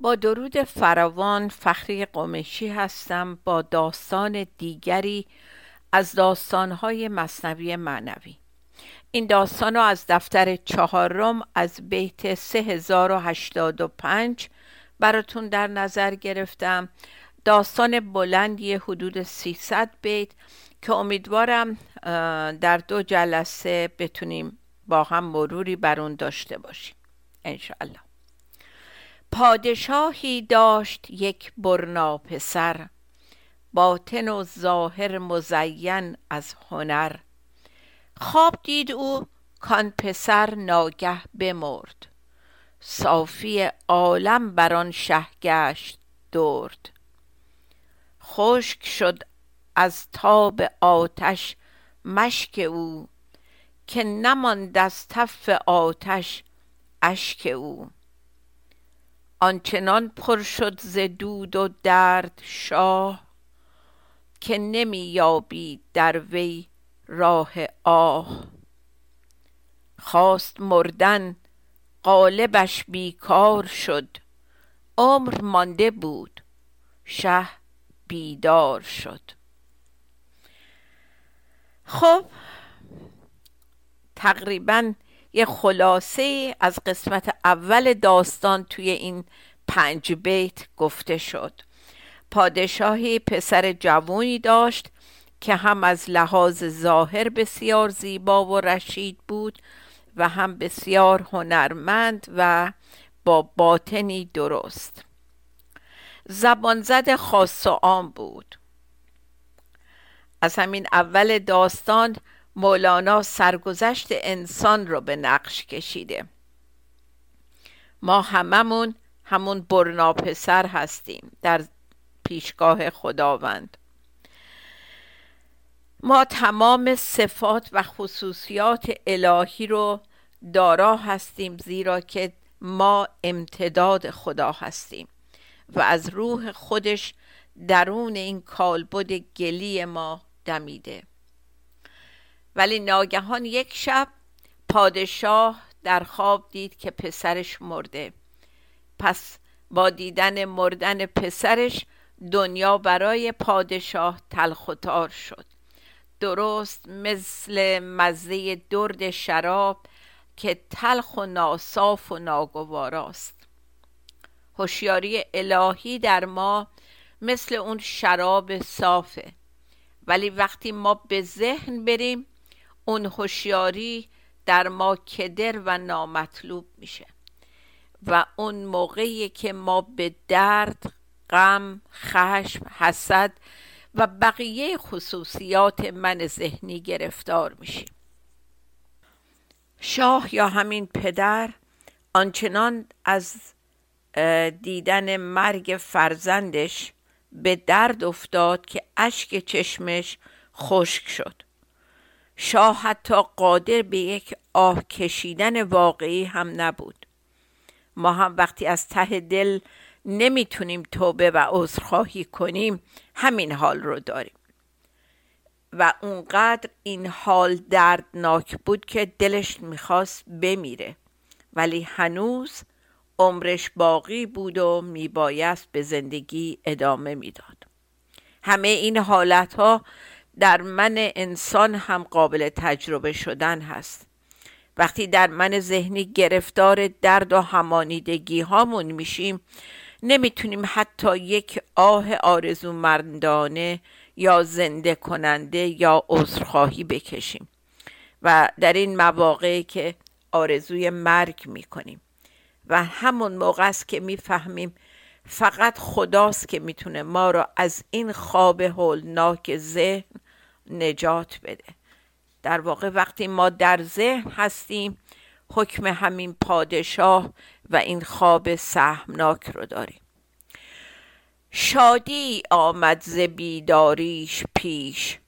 با درود فراوان فخری قمشی هستم با داستان دیگری از داستانهای مصنوی معنوی. این داستان رو از دفتر چهارم از بیت 3085 براتون در نظر گرفتم. داستان بلندی حدود 300 بیت که امیدوارم در دو جلسه بتونیم با هم مروری بر اون داشته باشیم. انشاءالله. پادشاهی داشت یک برنا پسر باطن و ظاهر مزین از هنر. خواب دید او کان پسر ناگه بمرد. صافی عالم بر آن شه گشت درد. خشک شد از تاب آتش مشک او که نماند از تف آتش اشک او. آنچنان پر شد ز دود و درد شاه که نمی یابید در وی راه آه. خواست مردن قالبش بیکار شد عمر مانده بود شه بیدار شد. خب تقریبا یه خلاصه از قسمت اول داستان توی این پنج بیت گفته شد. پادشاهی پسر جوونی داشت که هم از لحاظ ظاهر بسیار زیبا و رشید بود و هم بسیار هنرمند و با باطنی درست. زبانزد خاص و عام بود. از همین اول داستان مولانا سرگذشت انسان رو به نقش کشیده. ما هممون همون برنا پسر هستیم در پیشگاه خداوند. ما تمام صفات و خصوصیات الهی رو دارا هستیم زیرا که ما امتداد خدا هستیم و از روح خودش درون این کالبد گلی ما دمیده. ولی ناگهان یک شب پادشاه در خواب دید که پسرش مرده. پس با دیدن مردن پسرش دنیا برای پادشاه تلخ و شد. درست مثل مزه درد شراب که تلخ و ناصاف و ناگواراست هوشیاری الهی در ما مثل اون شراب صافه. ولی وقتی ما به ذهن بریم اون هوشیاری در ما کدر و نامطلوب میشه و اون موقعی که ما به درد غم خشم حسد و بقیه خصوصیات من ذهنی گرفتار میشیم. شاه یا همین پدر آنچنان از دیدن مرگ فرزندش به درد افتاد که اشک چشمش خشک شد. شاه حتی قادر به یک آه کشیدن واقعی هم نبود. ما هم وقتی از ته دل نمی‌تونیم توبه و عذرخواهی کنیم همین حال رو داریم. و اونقدر این حال دردناک بود که دلش می‌خواست بمیره. ولی هنوز عمرش باقی بود و میبایست به زندگی ادامه می‌داد. همه این حالت ها در من انسان هم قابل تجربه شدن هست. وقتی در من ذهنی گرفتار درد و همانیدگی هامون میشیم نمی‌تونیم حتی یک آه آرزومندانه یا زنده کننده یا عذرخواهی بکشیم و در این مواقعی که آرزوی مرگ می‌کنیم. و همون موقع است که می‌فهمیم فقط خداست که می‌تونه ما را از این خواب هولناک ذهن نجات بده. در واقع وقتی ما در ذهن هستیم حکم همین پادشاه و این خواب سهمناک رو داریم. شادی آمد ز بیداریش پیش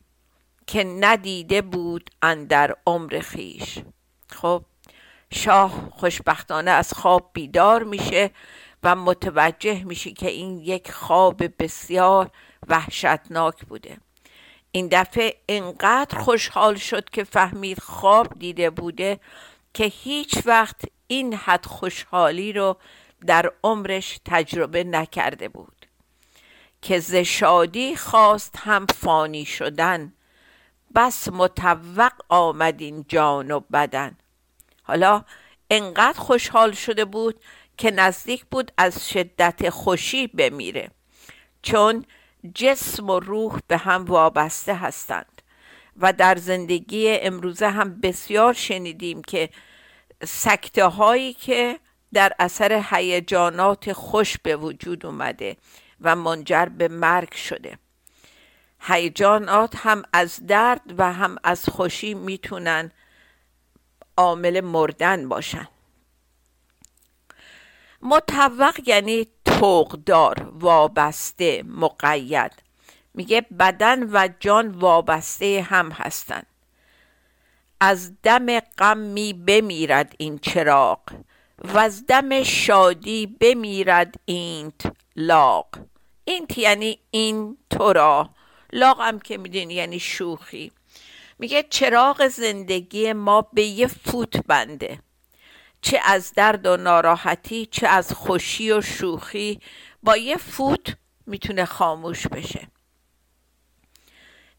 که ندیده بود اندر عمر خیش خب شاه خوشبختانه از خواب بیدار میشه و متوجه میشه که این یک خواب بسیار وحشتناک بوده. این دفعه انقدر خوشحال شد که فهمید خواب دیده بوده که هیچ وقت این حد خوشحالی رو در عمرش تجربه نکرده بود. که ز شادی خواست هم فانی شدن بس متوق آمد این جان و بدن. حالا انقدر خوشحال شده بود که نزدیک بود از شدت خوشی بمیره چون جسم و روح به هم وابسته هستند و در زندگی امروزه هم بسیار شنیدیم که سکته هایی که در اثر هیجانات خوش به وجود اومده و منجر به مرگ شده. هیجانات هم از درد و هم از خوشی می‌تونن عامل مردن باشن. متوق یعنی توقدار وابسته مقید. میگه بدن و جان وابسته هم هستند از دم غم می بمیرد این چراغ و از دم شادی بمیرد اینت لاغ. اینت یعنی این تو را. لاغ هم که میدین یعنی شوخی. میگه چراغ زندگی ما به یه فوت بنده. چه از درد و ناراحتی چه از خوشی و شوخی با یه فوت می‌تونه خاموش بشه.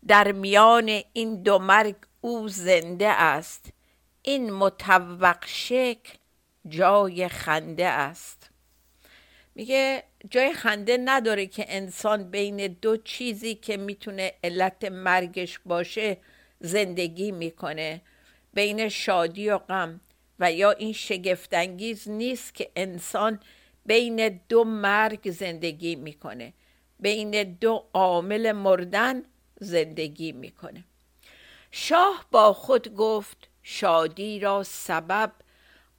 در میان این دو مرگ او زنده است. این متوق شکل جای خنده است. میگه جای خنده نداره که انسان بین دو چیزی که می‌تونه علت مرگش باشه زندگی می‌کنه. بین شادی و غم. و یا این شگفتانگیز نیست که انسان بین دو مرگ زندگی می‌کنه بین دو عامل مردن زندگی می‌کنه. شاه با خود گفت شادی را سبب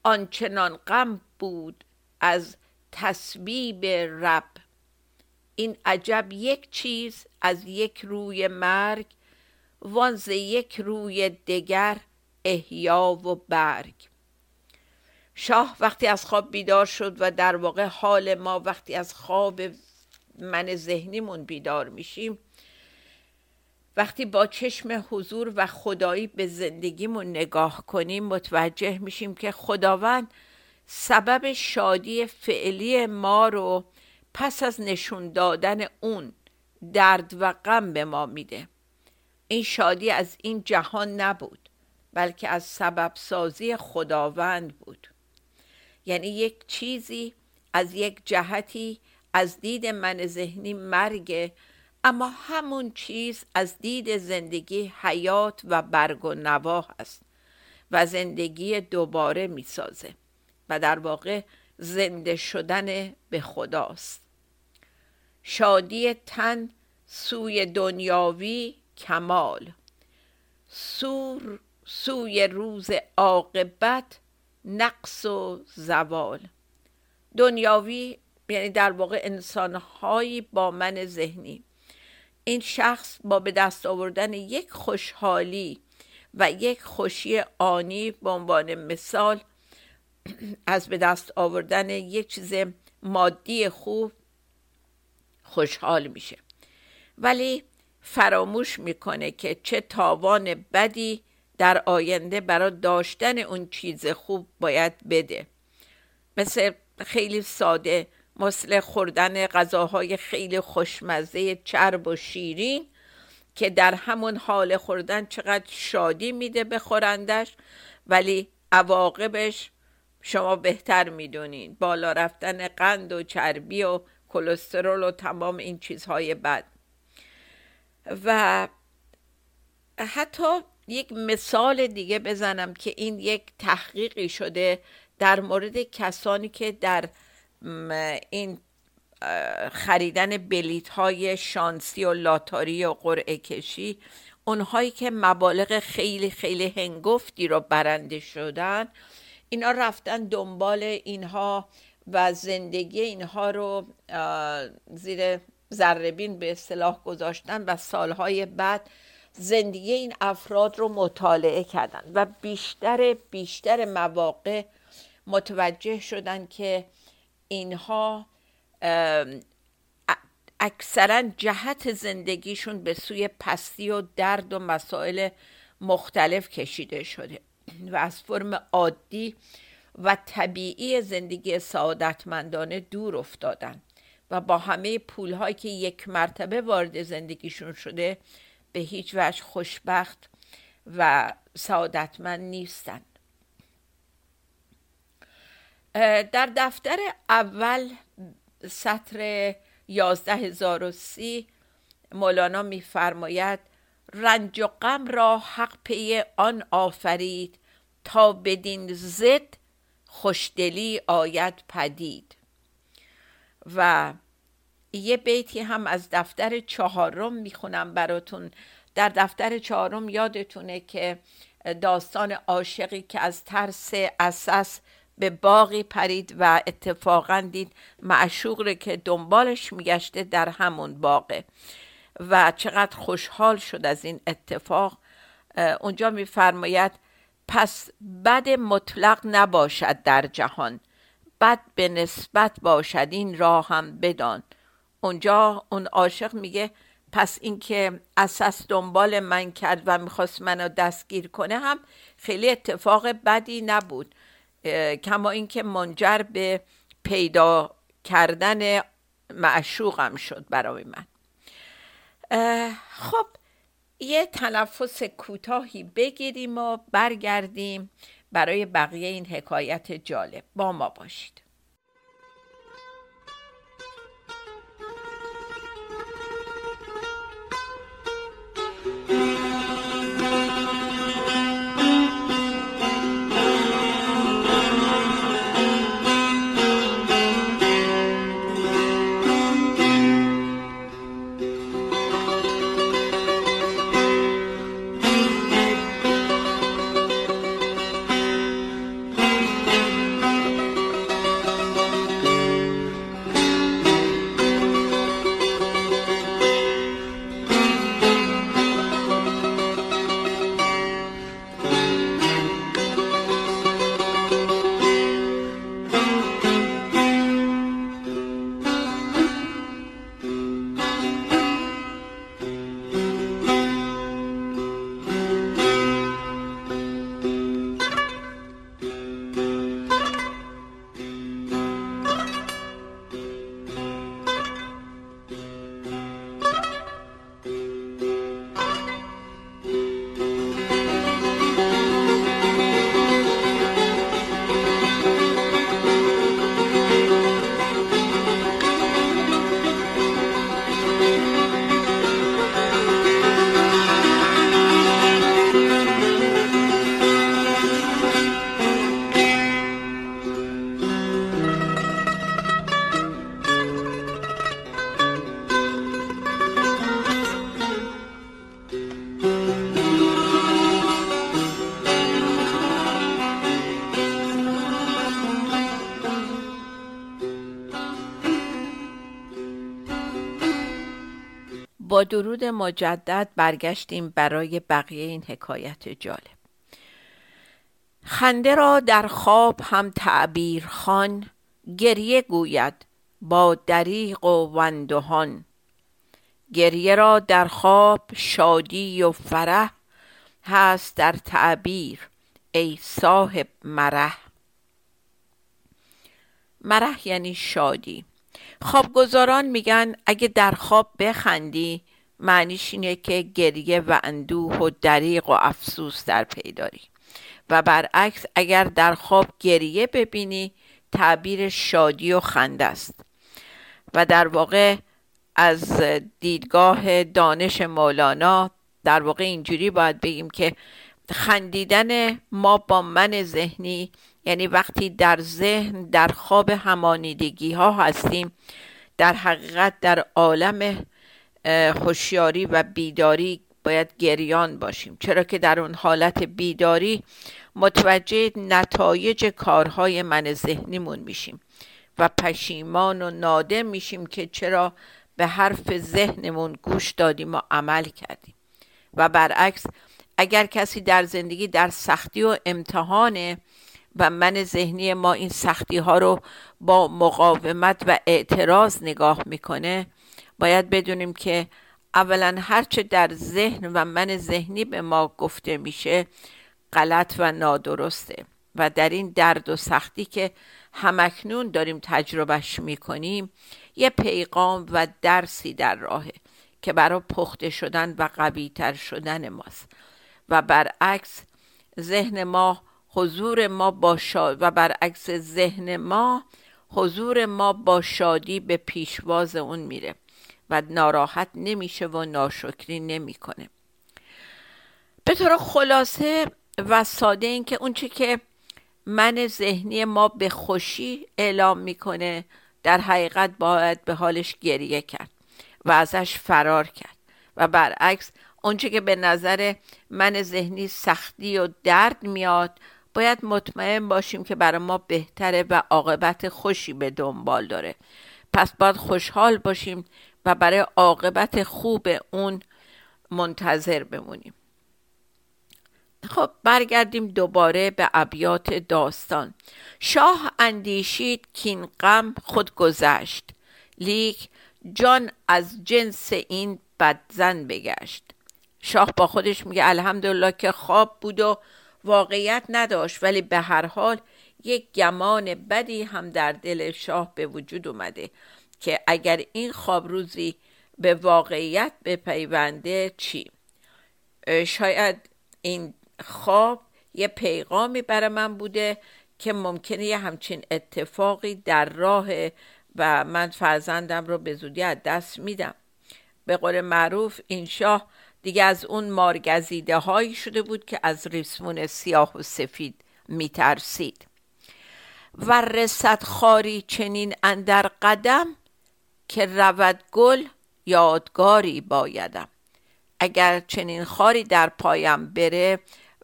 آنچنان غم بود از تسبیب رب. این عجب یک چیز از یک روی مرگ وان یک روی دگر احیا و برگ. شاه وقتی از خواب بیدار شد و در واقع حال ما وقتی از خواب من ذهنیمون بیدار میشیم وقتی با چشم حضور و خدایی به زندگیمون نگاه کنیم متوجه میشیم که خداوند سبب شادی فعلی ما رو پس از نشون دادن اون درد و غم به ما میده. این شادی از این جهان نبود بلکه از سبب سازی خداوند بود. یعنی یک چیزی از یک جهتی از دید من ذهنی مرگ اما همون چیز از دید زندگی حیات و برگ و نوا است و زندگی دوباره می‌سازه و در واقع زنده شدن به خداست. شادی تن سوی دنیاوی کمال. سور سوی روز عاقبت نقص و زوال. دنیاوی یعنی در واقع انسانهایی با من ذهنی. این شخص با به دست آوردن یک خوشحالی و یک خوشی آنی به عنوان مثال از به دست آوردن یک چیز مادی خوب خوشحال میشه. ولی فراموش می‌کنه که چه تاوان بدی در آینده برای داشتن اون چیز خوب باید بده. مثل خیلی ساده مثل خوردن غذاهای خیلی خوشمزه چرب و شیرین که در همون حال خوردن چقدر شادی میده به خورندش ولی عواقبش شما بهتر می‌دونین. بالا رفتن قند و چربی و کلسترول و تمام این چیزهای بد. و حتی یک مثال دیگه بزنم که این یک تحقیقی شده در مورد کسانی که در این خریدن بلیت های شانسی و لاتاری و قرعه کشی اونهایی که مبالغ خیلی خیلی هنگفتی رو برنده شدن اینا رفتن دنبال اینها و زندگی اینها رو زیر ذربین به اصطلاح گذاشتن و سالهای بعد زندگی این افراد رو مطالعه کردن و بیشتر بیشتر مواقع متوجه شدن که اینها اکثرا جهت زندگیشون به سوی پستی و درد و مسائل مختلف کشیده شده و از فرم عادی و طبیعی زندگی سعادتمندانه دور افتادن و با همه پولهایی که یک مرتبه وارد زندگیشون شده به هیچ وجه خوشبخت و سعادتمند نیستند در دفتر اول سطر سی مولانا میفرماید رنج و غم را حق پی آن آفرید تا بدین زد خوشدلی آید پدید. و یه بیتی هم از دفتر چهارم می‌خونم براتون. در دفتر چهارم یادتونه که داستان عاشقی که از ترس اساس به باقی پرید و اتفاقا دید معشوق که دنبالش میگشته در همون باغه و چقدر خوشحال شد از این اتفاق. اونجا میفرماید پس بد مطلق نباشد در جهان بد به نسبت باشد این راه هم بدان. اونجا اون عاشق میگه پس اینکه اساس دنبال من کرد و می‌خواست منو دستگیر کنه هم خیلی اتفاق بدی نبود کما اینکه منجر به پیدا کردن معشوقم شد برای من. خب یه تنفس کوتاهی بگیریم و برگردیم برای بقیه این حکایت جالب. با ما باشید. درود مجدد برگشتیم برای بقیه این حکایت جالب. خنده را در خواب هم تعبیر خان گریه گوید با دریق و وندهان. گریه را در خواب شادی و فرح هست در تعبیر ای صاحب مرح. مرح یعنی شادی. خوابگزاران میگن اگه در خواب بخندی معنیش اینه که گریه و اندوه و دریق و افسوس در پیداری و برعکس اگر در خواب گریه ببینی تعبیر شادی و خنده است. و در واقع از دیدگاه دانش مولانا در واقع اینجوری باید بگیم که خندیدن ما با من ذهنی یعنی وقتی در ذهن در خواب همانیدگی ها هستیم در حقیقت در عالم هوشیاری و بیداری باید گریان باشیم. چرا که در اون حالت بیداری متوجه نتایج کارهای من ذهنیمون میشیم و پشیمان و نادم میشیم که چرا به حرف ذهنمون گوش دادیم و عمل کردیم. و برعکس اگر کسی در زندگی در سختی و امتحانه و من ذهنی ما این سختی ها رو با مقاومت و اعتراض نگاه می‌کنه باید بدونیم که اولا هرچه در ذهن و من ذهنی به ما گفته میشه غلط و نادرسته و در این درد و سختی که همکنون داریم تجربهش می‌کنیم یه پیغام و درسی در راهه که برای پخته شدن و قویتر شدن ماست. و برعکس ذهن ما حضور ما با شاد و برعکس ذهن ما حضور ما با شادی به پیشواز اون میره و ناراحت نمیشه و ناشکری نمی‌کنه. به طور خلاصه و ساده این که اونچه که من ذهنی ما به خوشی اعلام می‌کنه در حقیقت باید به حالش گریه کرد و ازش فرار کرد. و برعکس اونچه که به نظر من ذهنی سختی و درد میاد باید مطمئن باشیم که برای ما بهتره و عاقبت خوشی به دنبال داره. پس باید خوشحال باشیم و برای عاقبت خوب اون منتظر بمونیم. خب برگردیم دوباره به ابیات داستان. شاه اندیشید کین غم خود گذشت. لیک جان از جنس این بدزن بگشت. شاه با خودش میگه الحمدلله که خواب بود و واقعیت نداشت ولی به هر حال یک گمان بدی هم در دل شاه به وجود اومده که اگر این خواب روزی به واقعیت بپیونده چی؟ شاید این خواب یه پیغامی برای من بوده که ممکنه یه همچین اتفاقی در راه و من فرزندم رو به زودی از دست میدم. به قول معروف این شاه دیگه از اون مارگزیده هایی شده بود که از ریسمون سیاه و سفید میترسید. و رسد خاری چنین اندر قدم که رود گل یادگاری بایدم. اگر چنین خاری در پایم بره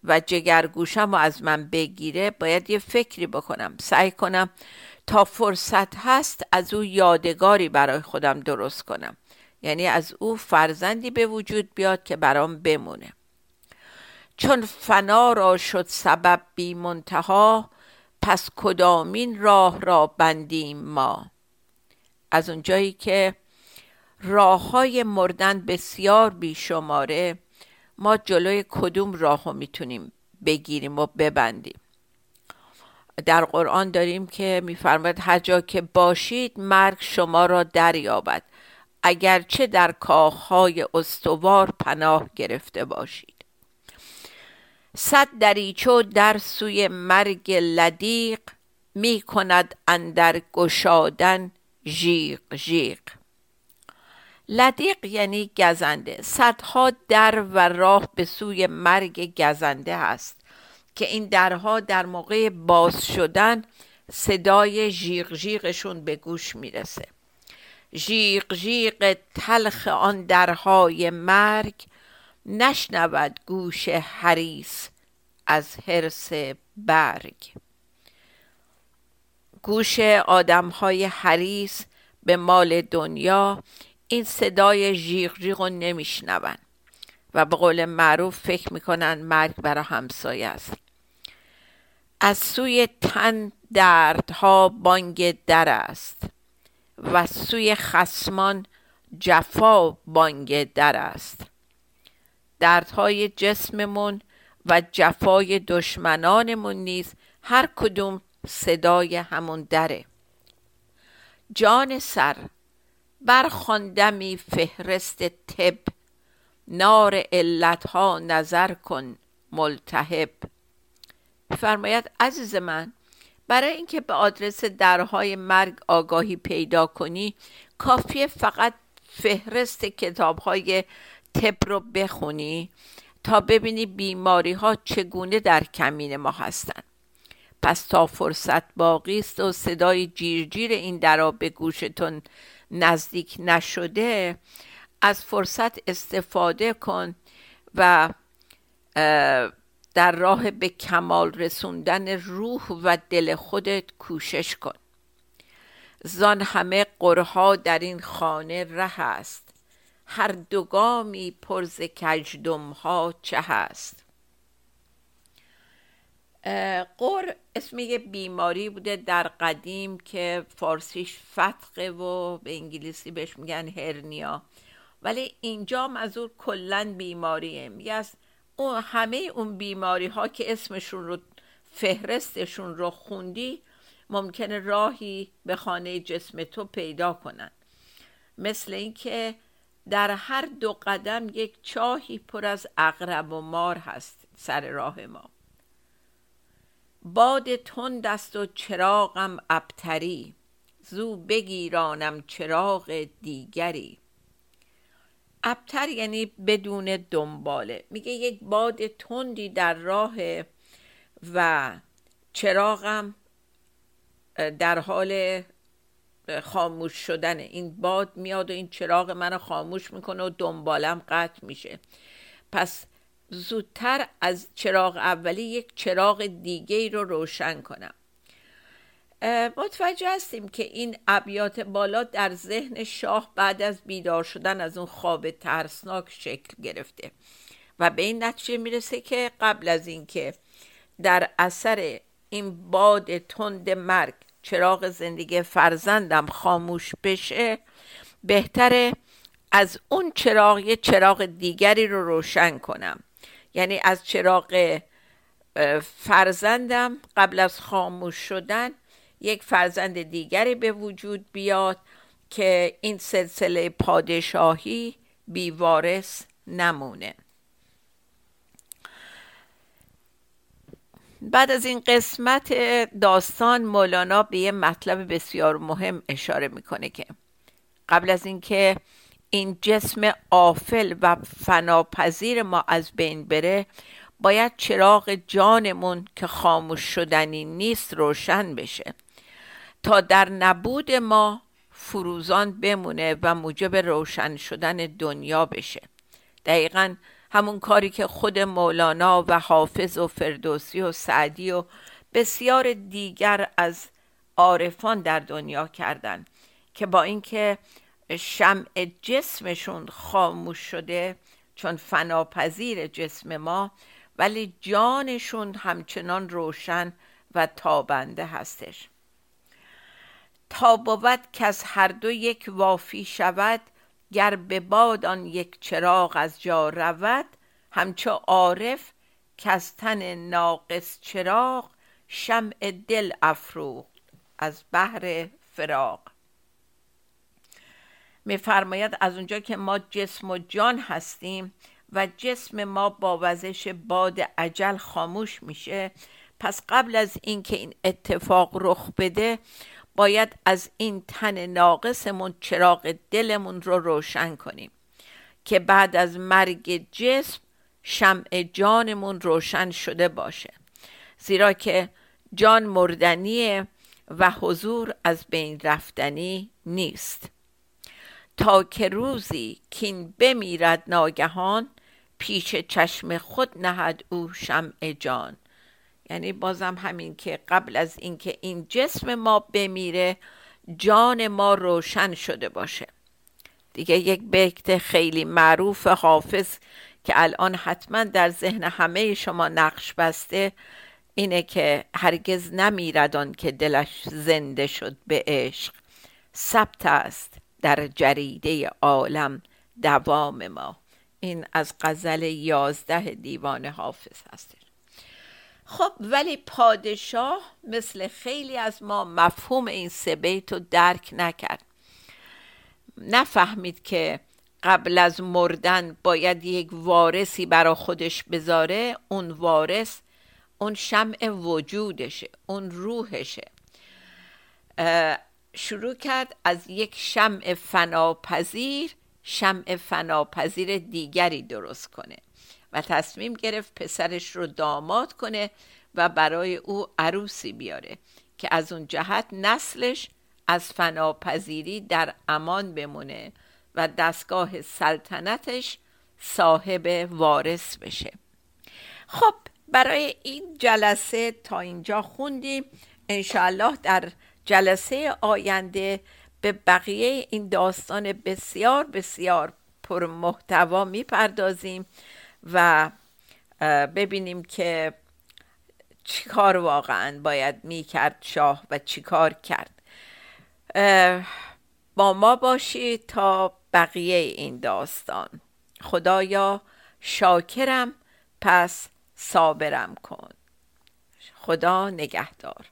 و جگرگوشم و از من بگیره باید یه فکری بکنم. سعی کنم تا فرصت هست از او یادگاری برای خودم درست کنم. یعنی از او فرزندی به وجود بیاد که برام بمونه. چون فنا را شد سبب بی منتها پس کدامین راه را بندیم ما؟ از اونجایی که راه های مردن بسیار بیشماره ما جلوی کدوم راه رو می‌تونیم بگیریم و ببندیم؟ در قرآن داریم که میفرماید هر جا که باشید مرگ شما را دریابد. اگرچه در کاخهای استوار پناه گرفته باشید. صد دریچو در سوی مرگ لدیق می کند اندر گشادن ژیق ژیق. لدیق یعنی گزنده. صدها در و راه به سوی مرگ گزنده هست که این درها در موقع باز شدن صدای ژیق ژیقشون به گوش می‌رسه. ژیق ژیق تلخ آن درهای مرگ نشنود گوش حریس از حرس برگ. گوش آدم های حریس به مال دنیا این صدای ژیق ژیق رو نمیشنون و به قول معروف فکر می‌کنن مرگ برای همسایه است. از سوی تن دردها بانگ در است. و سوی خسمان جفا بانگ در است. دردهای جسممون و جفای دشمنانمون نیز هر کدوم صدای همون دره. جان سر برخواندمی فهرست طب نار علتها نظر کن ملتهب. فرماید عزیز من برای اینکه به آدرس درهای مرگ آگاهی پیدا کنی کافیه فقط فهرست کتاب های طب رو بخونی تا ببینی بیماری ها چگونه در کمین ما هستند پس تا فرصت باقی است و صدای جیرجیر این درا به گوشتون نزدیک نشده از فرصت استفاده کن و در راه به کمال رسوندن روح و دل خودت کوشش کن. زان همه قرها در این خانه ره است. هر دوگامی پرز کجدم ها چه هست. قر اسم یه بیماری بوده در قدیم که فارسیش فتقه و به انگلیسی بهش میگن هرنیا. ولی اینجا مزور کلا بیماریه. میگه اون همه اون بیماری ها که اسمشون رو فهرستشون رو خوندی ممکنه راهی به خانه جسم تو پیدا کنن. مثل اینکه در هر دو قدم یک چاهی پر از اغرب و مار هست سر راه ما. باد تند است و چراغم ابتری. زو بگیرانم چراغ دیگری. ابتر یعنی بدون دنباله. میگه یک باد تندی در راه و چراغم در حال خاموش شدن. این باد میاد و این چراغ منو خاموش می‌کنه و دنبالم قطع میشه. پس زودتر از چراغ اولی یک چراغ دیگه رو روشن کنم. متوجه هستیم که این ابیات بالا در ذهن شاه بعد از بیدار شدن از اون خواب ترسناک شکل گرفته و به این نتیجه می‌رسه که قبل از اینکه در اثر این باد تند مرگ چراغ زندگی فرزندم خاموش بشه بهتره از اون چراغ یه چراغ دیگری رو روشن کنم. یعنی از چراغ فرزندم قبل از خاموش شدن یک فرزند دیگری به وجود بیاد که این سلسله پادشاهی بیوارث نمونه. بعد از این قسمت داستان مولانا به یه مطلب بسیار مهم اشاره می‌کنه که قبل از اینکه این جسم آفل و فناپذیر ما از بین بره باید چراغ جانمون که خاموش شدنی نیست روشن بشه. تا در نبود ما فروزان بمونه و موجب روشن شدن دنیا بشه. دقیقا همون کاری که خود مولانا و حافظ و فردوسی و سعدی و بسیار دیگر از عارفان در دنیا کردن که با اینکه شمع جسمشون خاموش شده چون فناپذیر جسم ما ولی جانشون همچنان روشن و تابنده هستش. تا بود که از هر دو یک وافی شود گر به باد آن یک چراغ از جا رود همچو عارف که از تن ناقص چراغ شمع دل افروخت از بحر فراق میفرماید از اونجا که ما جسم و جان هستیم و جسم ما با وزش باد عجل خاموش میشه پس قبل از اینکه این اتفاق رخ بده باید از این تن ناقصمون چراغ دلمون رو روشن کنیم که بعد از مرگ جسم شمع جانمون روشن شده باشه. زیرا که جان مردنیه و حضور از بین رفتنی نیست. تا که روزی کین بمیرد ناگهان پیش چشم خود نهد او شمع جان. یعنی بازم همین که قبل از اینکه این جسم ما بمیره جان ما روشن شده باشه. دیگه یک بیت خیلی معروف حافظ که الان حتما در ذهن همه شما نقش بسته اینه که هرگز نمیردان که دلش زنده شد به عشق. ثبت است در جریده عالم دوام ما. این از غزل یازده دیوان حافظ هستش خب ولی پادشاه مثل خیلی از ما مفهوم این سه بیت رو درک نکرد. نفهمید که قبل از مردن باید یک وارثی برا خودش بذاره اون وارث اون شمع وجودشه اون روحشه. شروع کرد از یک شمع فناپذیر شمع فناپذیر دیگری درست کنه. و تصمیم گرفت پسرش رو داماد کنه و برای او عروسی بیاره که از اون جهت نسلش از فناپذیری در امان بمونه و دستگاه سلطنتش صاحب وارث بشه. خب برای این جلسه تا اینجا خوندیم. انشاءالله در جلسه آینده به بقیه این داستان بسیار بسیار پر محتوا می‌پردازیم. و ببینیم که چیکار واقعا باید می‌کرد شاه و چیکار کرد. با ما باشید تا بقیه این داستان. خدایا شاکرم پس صابرم کن. خدا نگهدار.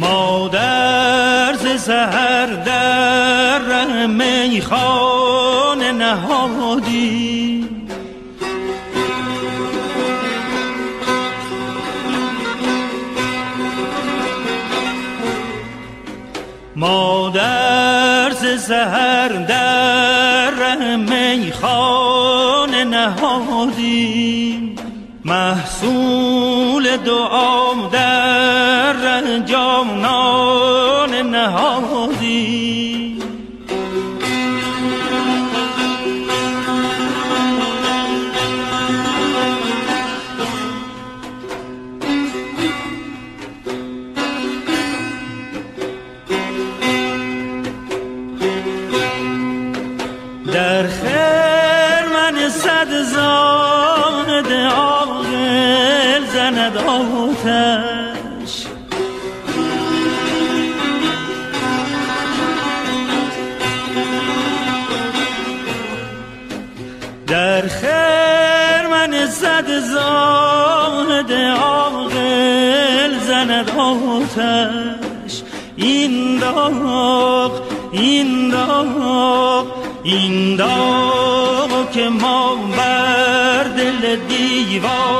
مادر ز سهر در ره میخانه نهادی. مادر ز سهر در ره میخانه نهادی. محصول دعام در صد زاد عاقل زند آتش. در خیر من صد زاد عاقل زند آتش. این داغ این داغ این داغ. که ما بر دل دیوان